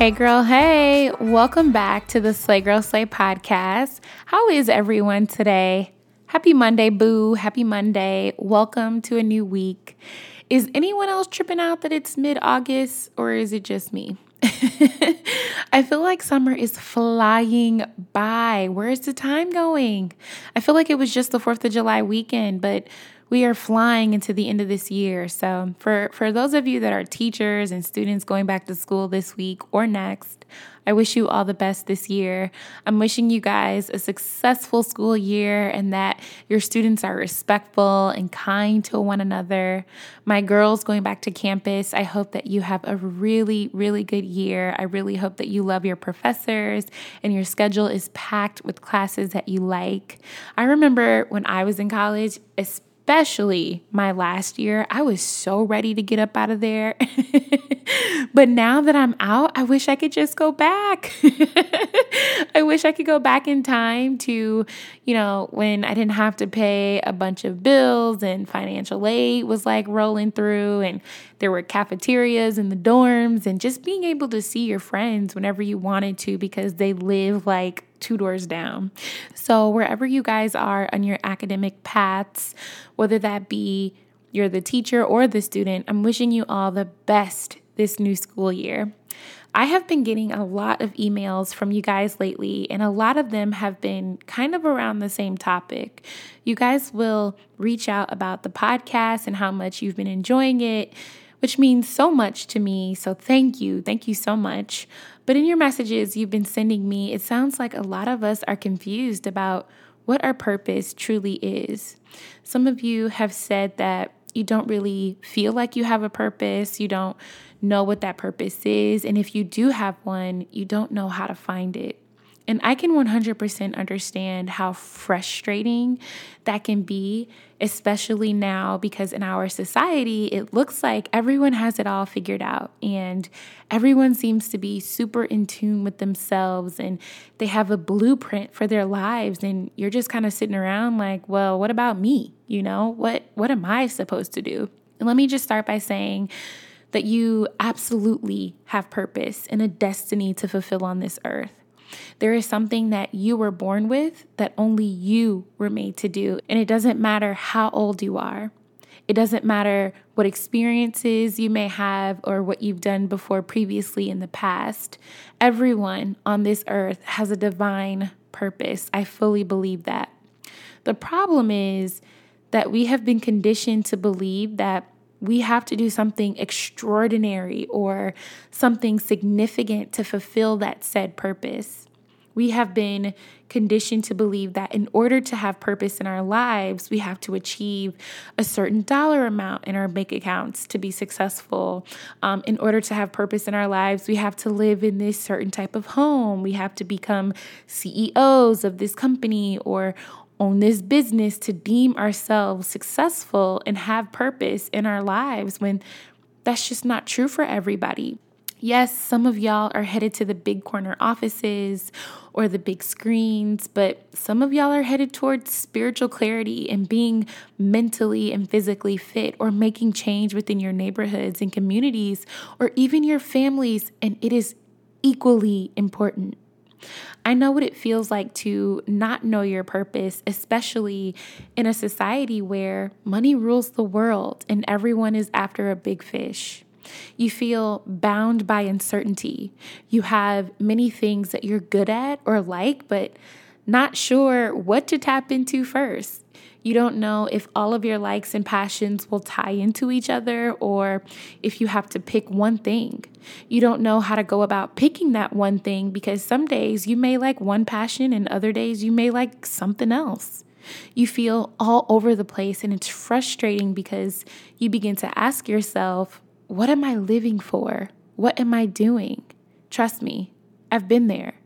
Hey, girl, hey, welcome back to the Slay Girl Slay podcast. How is everyone today? Happy Monday, boo. Happy Monday. Welcome to a new week. Is anyone else tripping out that it's mid August or is it just me? I feel like summer is flying by. Where is the time going? I feel like it was just the 4th of July weekend, but we are flying into the end of this year. So, for, for those of you that are teachers and students going back to school this week or next, I wish you all the best this year. I'm wishing you guys a successful school year and that your students are respectful and kind to one another. My girls going back to campus, I hope that you have a really, really good year. I really hope that you love your professors and your schedule is packed with classes that you like. I remember when I was in college, especially especially my last year, I was so ready to get up out of there. but now that I'm out, I wish I could just go back. I wish I could go back in time to, you know, when I didn't have to pay a bunch of bills and financial aid was like rolling through and there were cafeterias in the dorms and just being able to see your friends whenever you wanted to because they live like two doors down. So, wherever you guys are on your academic paths, whether that be you're the teacher or the student, I'm wishing you all the best this new school year. I have been getting a lot of emails from you guys lately, and a lot of them have been kind of around the same topic. You guys will reach out about the podcast and how much you've been enjoying it, which means so much to me. So, thank you. Thank you so much. But in your messages you've been sending me, it sounds like a lot of us are confused about what our purpose truly is. Some of you have said that you don't really feel like you have a purpose, you don't know what that purpose is, and if you do have one, you don't know how to find it. And I can 100% understand how frustrating that can be, especially now because in our society, it looks like everyone has it all figured out and everyone seems to be super in tune with themselves and they have a blueprint for their lives. And you're just kind of sitting around like, well, what about me? You know, what, what am I supposed to do? And let me just start by saying, that you absolutely have purpose and a destiny to fulfill on this earth. There is something that you were born with that only you were made to do. And it doesn't matter how old you are. It doesn't matter what experiences you may have or what you've done before previously in the past. Everyone on this earth has a divine purpose. I fully believe that. The problem is that we have been conditioned to believe that we have to do something extraordinary or something significant to fulfill that said purpose. We have been conditioned to believe that in order to have purpose in our lives, we have to achieve a certain dollar amount in our bank accounts to be successful. Um, in order to have purpose in our lives, we have to live in this certain type of home. We have to become CEOs of this company or own this business to deem ourselves successful and have purpose in our lives when that's just not true for everybody. Yes, some of y'all are headed to the big corner offices or the big screens, but some of y'all are headed towards spiritual clarity and being mentally and physically fit or making change within your neighborhoods and communities or even your families, and it is equally important. I know what it feels like to not know your purpose, especially in a society where money rules the world and everyone is after a big fish. You feel bound by uncertainty. You have many things that you're good at or like, but not sure what to tap into first. You don't know if all of your likes and passions will tie into each other or if you have to pick one thing. You don't know how to go about picking that one thing because some days you may like one passion and other days you may like something else. You feel all over the place and it's frustrating because you begin to ask yourself, what am I living for? What am I doing? Trust me, I've been there.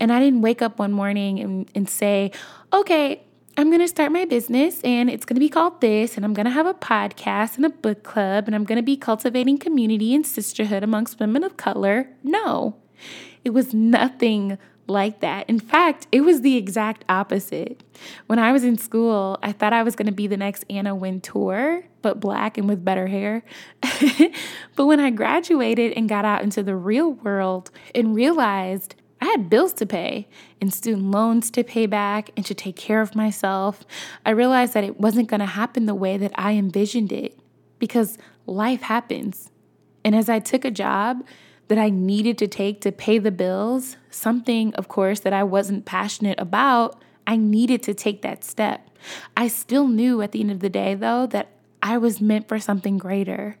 And I didn't wake up one morning and, and say, okay, I'm going to start my business and it's going to be called this, and I'm going to have a podcast and a book club, and I'm going to be cultivating community and sisterhood amongst women of color. No, it was nothing like that. In fact, it was the exact opposite. When I was in school, I thought I was going to be the next Anna Wintour, but black and with better hair. but when I graduated and got out into the real world and realized I had bills to pay and student loans to pay back and to take care of myself, I realized that it wasn't going to happen the way that I envisioned it because life happens. And as I took a job, that I needed to take to pay the bills, something, of course, that I wasn't passionate about, I needed to take that step. I still knew at the end of the day, though, that I was meant for something greater.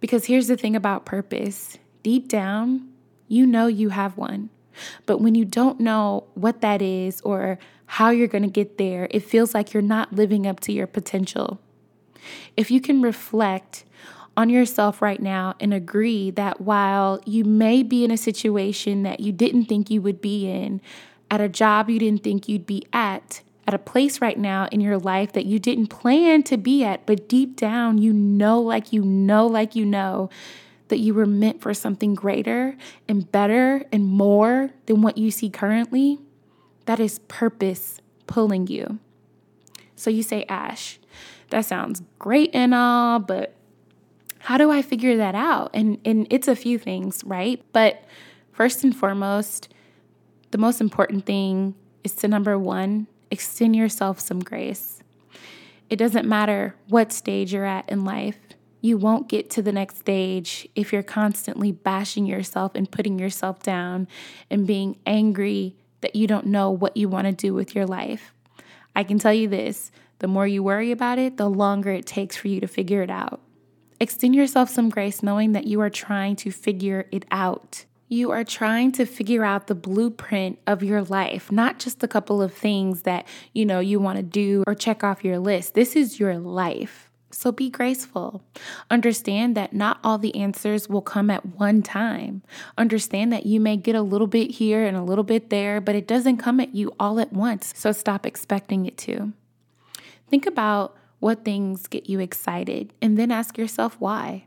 Because here's the thing about purpose deep down, you know you have one. But when you don't know what that is or how you're going to get there, it feels like you're not living up to your potential. If you can reflect on yourself right now and agree that while you may be in a situation that you didn't think you would be in, at a job you didn't think you'd be at, at a place right now in your life that you didn't plan to be at, but deep down you know, like you know, like you know, that you were meant for something greater and better and more than what you see currently, that is purpose pulling you. So you say, Ash, that sounds great and all, but how do I figure that out? And and it's a few things, right? But first and foremost, the most important thing is to number 1, extend yourself some grace. It doesn't matter what stage you're at in life. You won't get to the next stage if you're constantly bashing yourself and putting yourself down and being angry that you don't know what you want to do with your life. I can tell you this the more you worry about it, the longer it takes for you to figure it out. Extend yourself some grace knowing that you are trying to figure it out. You are trying to figure out the blueprint of your life, not just a couple of things that, you know, you want to do or check off your list. This is your life. So be graceful. Understand that not all the answers will come at one time. Understand that you may get a little bit here and a little bit there, but it doesn't come at you all at once. So stop expecting it to. Think about what things get you excited? And then ask yourself why.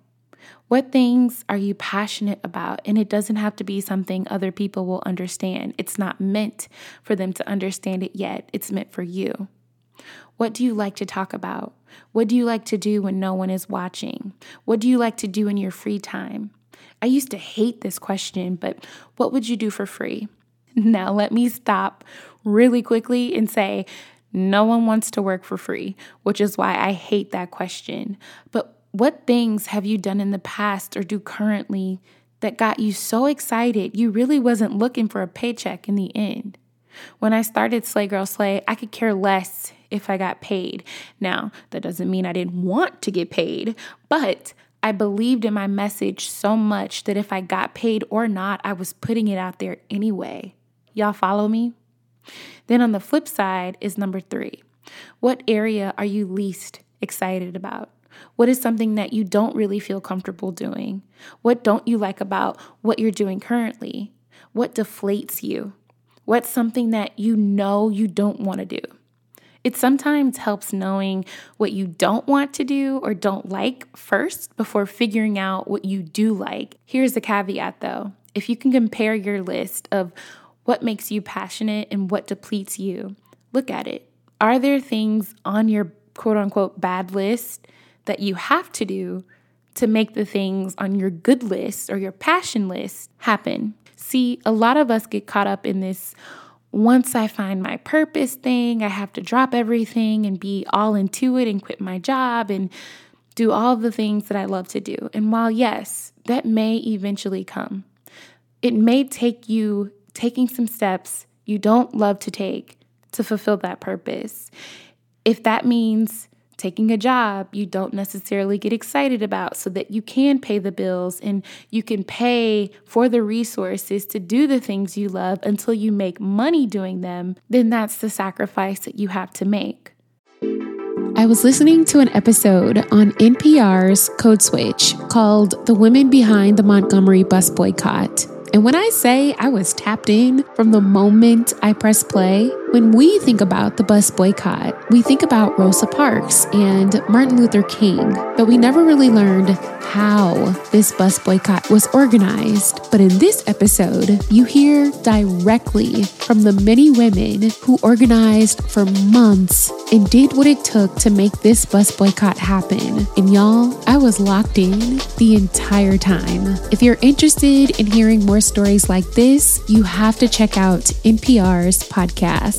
What things are you passionate about? And it doesn't have to be something other people will understand. It's not meant for them to understand it yet, it's meant for you. What do you like to talk about? What do you like to do when no one is watching? What do you like to do in your free time? I used to hate this question, but what would you do for free? Now, let me stop really quickly and say no one wants to work for free, which is why I hate that question. But what things have you done in the past or do currently that got you so excited you really wasn't looking for a paycheck in the end? When I started Slay Girl Slay, I could care less if I got paid. Now, that doesn't mean I didn't want to get paid, but I believed in my message so much that if I got paid or not, I was putting it out there anyway. Y'all follow me? Then on the flip side is number three. What area are you least excited about? What is something that you don't really feel comfortable doing? What don't you like about what you're doing currently? What deflates you? What's something that you know you don't want to do? It sometimes helps knowing what you don't want to do or don't like first before figuring out what you do like. Here's the caveat though if you can compare your list of what makes you passionate and what depletes you. Look at it. Are there things on your quote unquote bad list that you have to do to make the things on your good list or your passion list happen? See, a lot of us get caught up in this once I find my purpose thing, I have to drop everything and be all into it and quit my job and do all the things that I love to do. And while, yes, that may eventually come, it may take you taking some steps you don't love to take to fulfill that purpose. If that means taking a job you don't necessarily get excited about so that you can pay the bills and you can pay for the resources to do the things you love until you make money doing them, then that's the sacrifice that you have to make. I was listening to an episode on NPR's Code Switch called The Women Behind the Montgomery Bus Boycott. And when I say I was tapped in from the moment I pressed play, when we think about the bus boycott, we think about Rosa Parks and Martin Luther King, but we never really learned how this bus boycott was organized. But in this episode, you hear directly from the many women who organized for months and did what it took to make this bus boycott happen. And y'all, I was locked in the entire time. If you're interested in hearing more stories like this, you have to check out NPR's podcast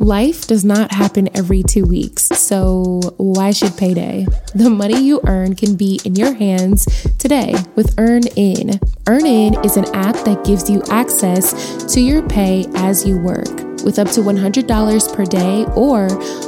Life does not happen every two weeks, so why should payday? The money you earn can be in your hands today with Earn In. EarnIn is an app that gives you access to your pay as you work with up to $100 per day or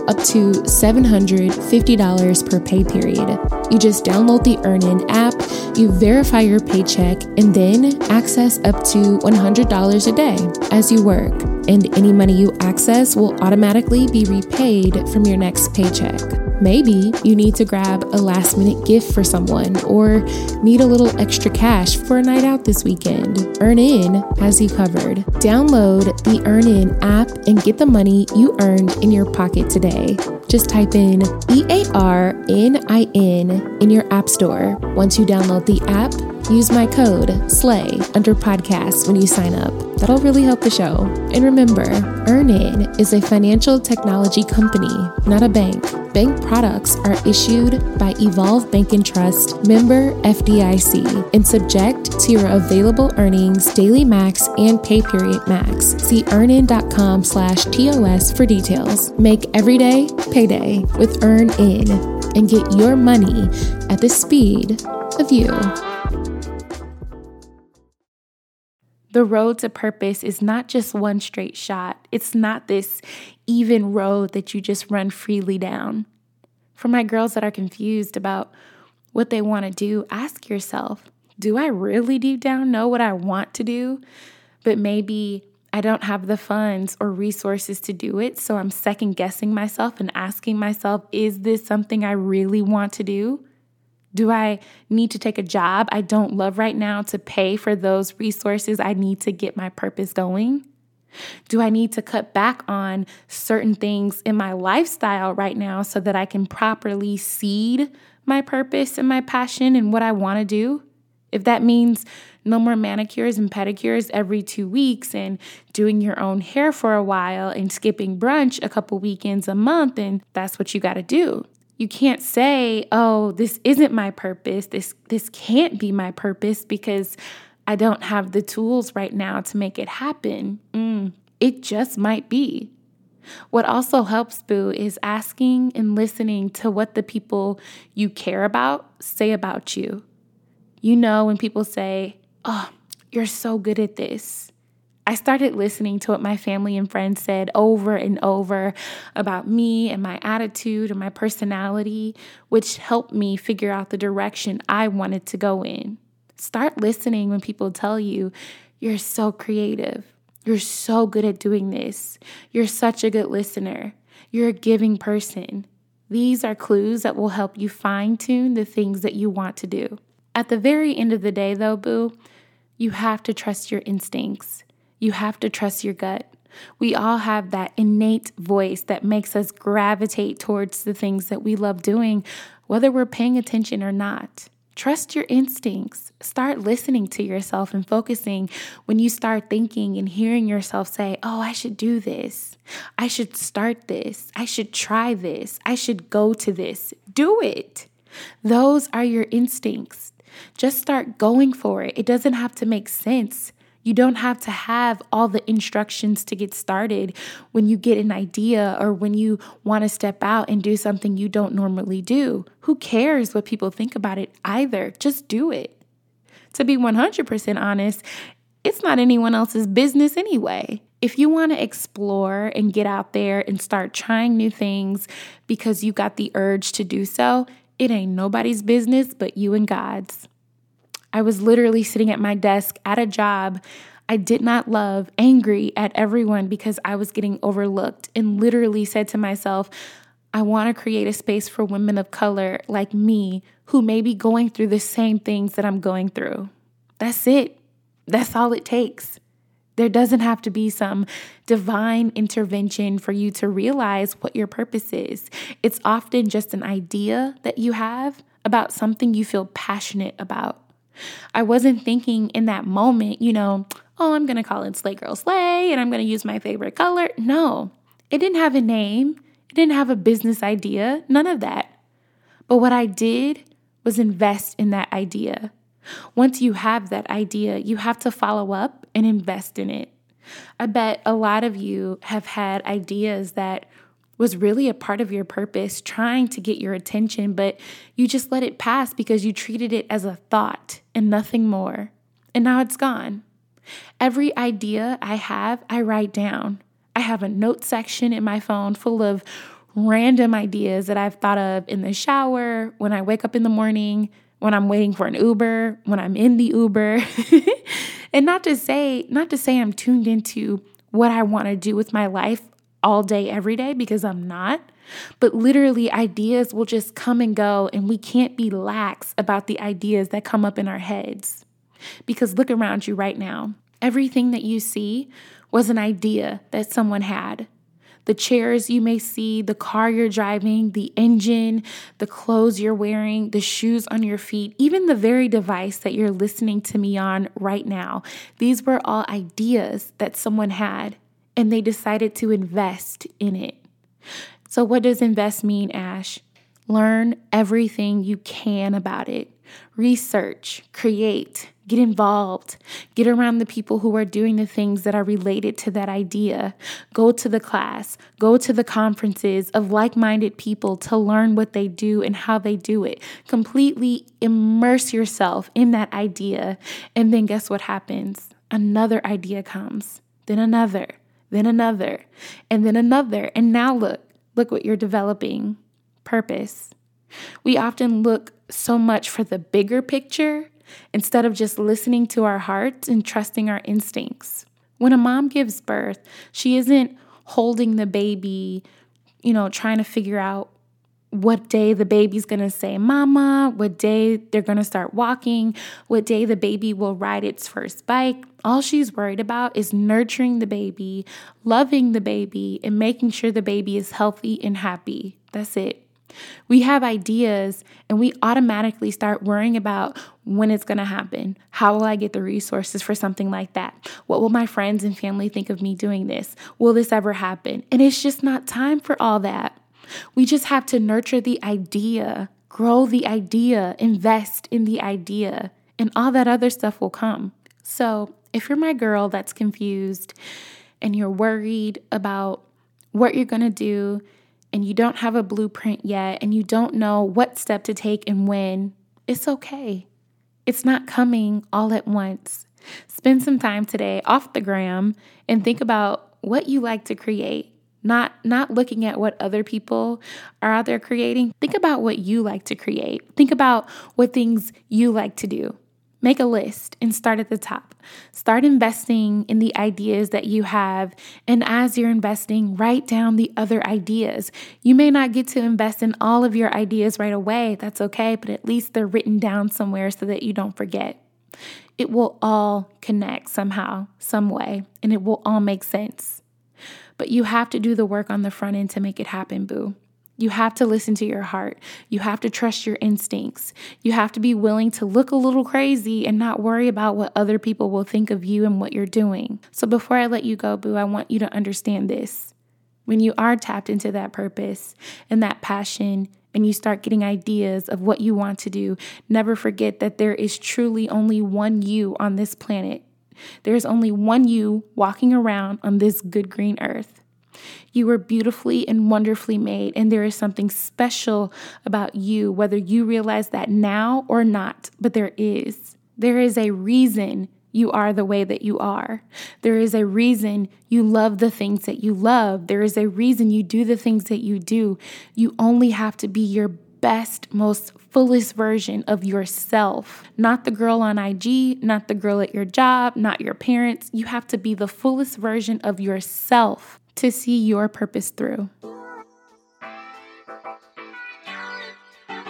up to $750 per pay period. You just download the EarnIn app, you verify your paycheck, and then access up to $100 a day as you work. And any money you access will automatically be repaid from your next paycheck. Maybe you need to grab a last minute gift for someone or need a little extra cash for a night out this weekend. EarnIn has you covered. Download the EarnIn app and get the money you earned in your pocket today. Just type in E A R N I N in your App Store. Once you download the app, use my code SLAY under podcasts when you sign up. That'll really help the show. And remember, EarnIn is a financial technology company, not a bank. Bank products are issued by Evolve Bank and Trust, member FDIC, and subject to your available earnings, daily max, and pay period max. See earnin.com slash TOS for details. Make every day payday with EarnIn and get your money at the speed of you. The road to purpose is not just one straight shot. It's not this even road that you just run freely down. For my girls that are confused about what they want to do, ask yourself do I really deep down know what I want to do? But maybe I don't have the funds or resources to do it. So I'm second guessing myself and asking myself, is this something I really want to do? Do I need to take a job I don't love right now to pay for those resources I need to get my purpose going? Do I need to cut back on certain things in my lifestyle right now so that I can properly seed my purpose and my passion and what I want to do? If that means no more manicures and pedicures every two weeks and doing your own hair for a while and skipping brunch a couple weekends a month, and that's what you got to do. You can't say, "Oh, this isn't my purpose. This this can't be my purpose because I don't have the tools right now to make it happen." Mm, it just might be. What also helps, Boo, is asking and listening to what the people you care about say about you. You know, when people say, Oh, you're so good at this. I started listening to what my family and friends said over and over about me and my attitude and my personality, which helped me figure out the direction I wanted to go in. Start listening when people tell you, You're so creative. You're so good at doing this. You're such a good listener. You're a giving person. These are clues that will help you fine tune the things that you want to do. At the very end of the day, though, boo, you have to trust your instincts. You have to trust your gut. We all have that innate voice that makes us gravitate towards the things that we love doing, whether we're paying attention or not. Trust your instincts. Start listening to yourself and focusing when you start thinking and hearing yourself say, Oh, I should do this. I should start this. I should try this. I should go to this. Do it. Those are your instincts. Just start going for it. It doesn't have to make sense. You don't have to have all the instructions to get started when you get an idea or when you want to step out and do something you don't normally do. Who cares what people think about it either? Just do it. To be 100% honest, it's not anyone else's business anyway. If you want to explore and get out there and start trying new things because you got the urge to do so, it ain't nobody's business but you and God's. I was literally sitting at my desk at a job I did not love, angry at everyone because I was getting overlooked, and literally said to myself, I want to create a space for women of color like me who may be going through the same things that I'm going through. That's it. That's all it takes. There doesn't have to be some divine intervention for you to realize what your purpose is. It's often just an idea that you have about something you feel passionate about. I wasn't thinking in that moment, you know, oh, I'm going to call it Slay Girl Slay and I'm going to use my favorite color. No, it didn't have a name, it didn't have a business idea, none of that. But what I did was invest in that idea. Once you have that idea, you have to follow up and invest in it. I bet a lot of you have had ideas that was really a part of your purpose, trying to get your attention, but you just let it pass because you treated it as a thought and nothing more. And now it's gone. Every idea I have, I write down. I have a note section in my phone full of random ideas that I've thought of in the shower, when I wake up in the morning, when I'm waiting for an Uber, when I'm in the Uber. and not to say, not to say I'm tuned into what I want to do with my life all day, every day, because I'm not. But literally, ideas will just come and go, and we can't be lax about the ideas that come up in our heads. Because look around you right now. Everything that you see was an idea that someone had. The chairs you may see, the car you're driving, the engine, the clothes you're wearing, the shoes on your feet, even the very device that you're listening to me on right now. These were all ideas that someone had and they decided to invest in it. So, what does invest mean, Ash? Learn everything you can about it. Research, create, get involved, get around the people who are doing the things that are related to that idea. Go to the class, go to the conferences of like minded people to learn what they do and how they do it. Completely immerse yourself in that idea. And then guess what happens? Another idea comes, then another, then another, and then another. And now look, look what you're developing purpose. We often look so much for the bigger picture instead of just listening to our hearts and trusting our instincts. When a mom gives birth, she isn't holding the baby, you know, trying to figure out what day the baby's gonna say mama, what day they're gonna start walking, what day the baby will ride its first bike. All she's worried about is nurturing the baby, loving the baby, and making sure the baby is healthy and happy. That's it. We have ideas and we automatically start worrying about when it's going to happen. How will I get the resources for something like that? What will my friends and family think of me doing this? Will this ever happen? And it's just not time for all that. We just have to nurture the idea, grow the idea, invest in the idea, and all that other stuff will come. So, if you're my girl that's confused and you're worried about what you're going to do, and you don't have a blueprint yet, and you don't know what step to take and when, it's okay. It's not coming all at once. Spend some time today off the gram and think about what you like to create not not looking at what other people are out there creating. Think about what you like to create. Think about what things you like to do. Make a list and start at the top. Start investing in the ideas that you have. And as you're investing write down the other ideas. You may not get to invest in all of your ideas right away. That's okay but at least they're written down somewhere so that you don't forget. It will all connect somehow some way and it will all make sense but you have to do the work on the front end to make it happen, boo. You have to listen to your heart. You have to trust your instincts. You have to be willing to look a little crazy and not worry about what other people will think of you and what you're doing. So, before I let you go, boo, I want you to understand this. When you are tapped into that purpose and that passion, and you start getting ideas of what you want to do, never forget that there is truly only one you on this planet There is only one you walking around on this good green earth. You were beautifully and wonderfully made, and there is something special about you, whether you realize that now or not, but there is. There is a reason you are the way that you are. There is a reason you love the things that you love. There is a reason you do the things that you do. You only have to be your best, most fullest version of yourself. Not the girl on IG, not the girl at your job, not your parents. You have to be the fullest version of yourself to see your purpose through.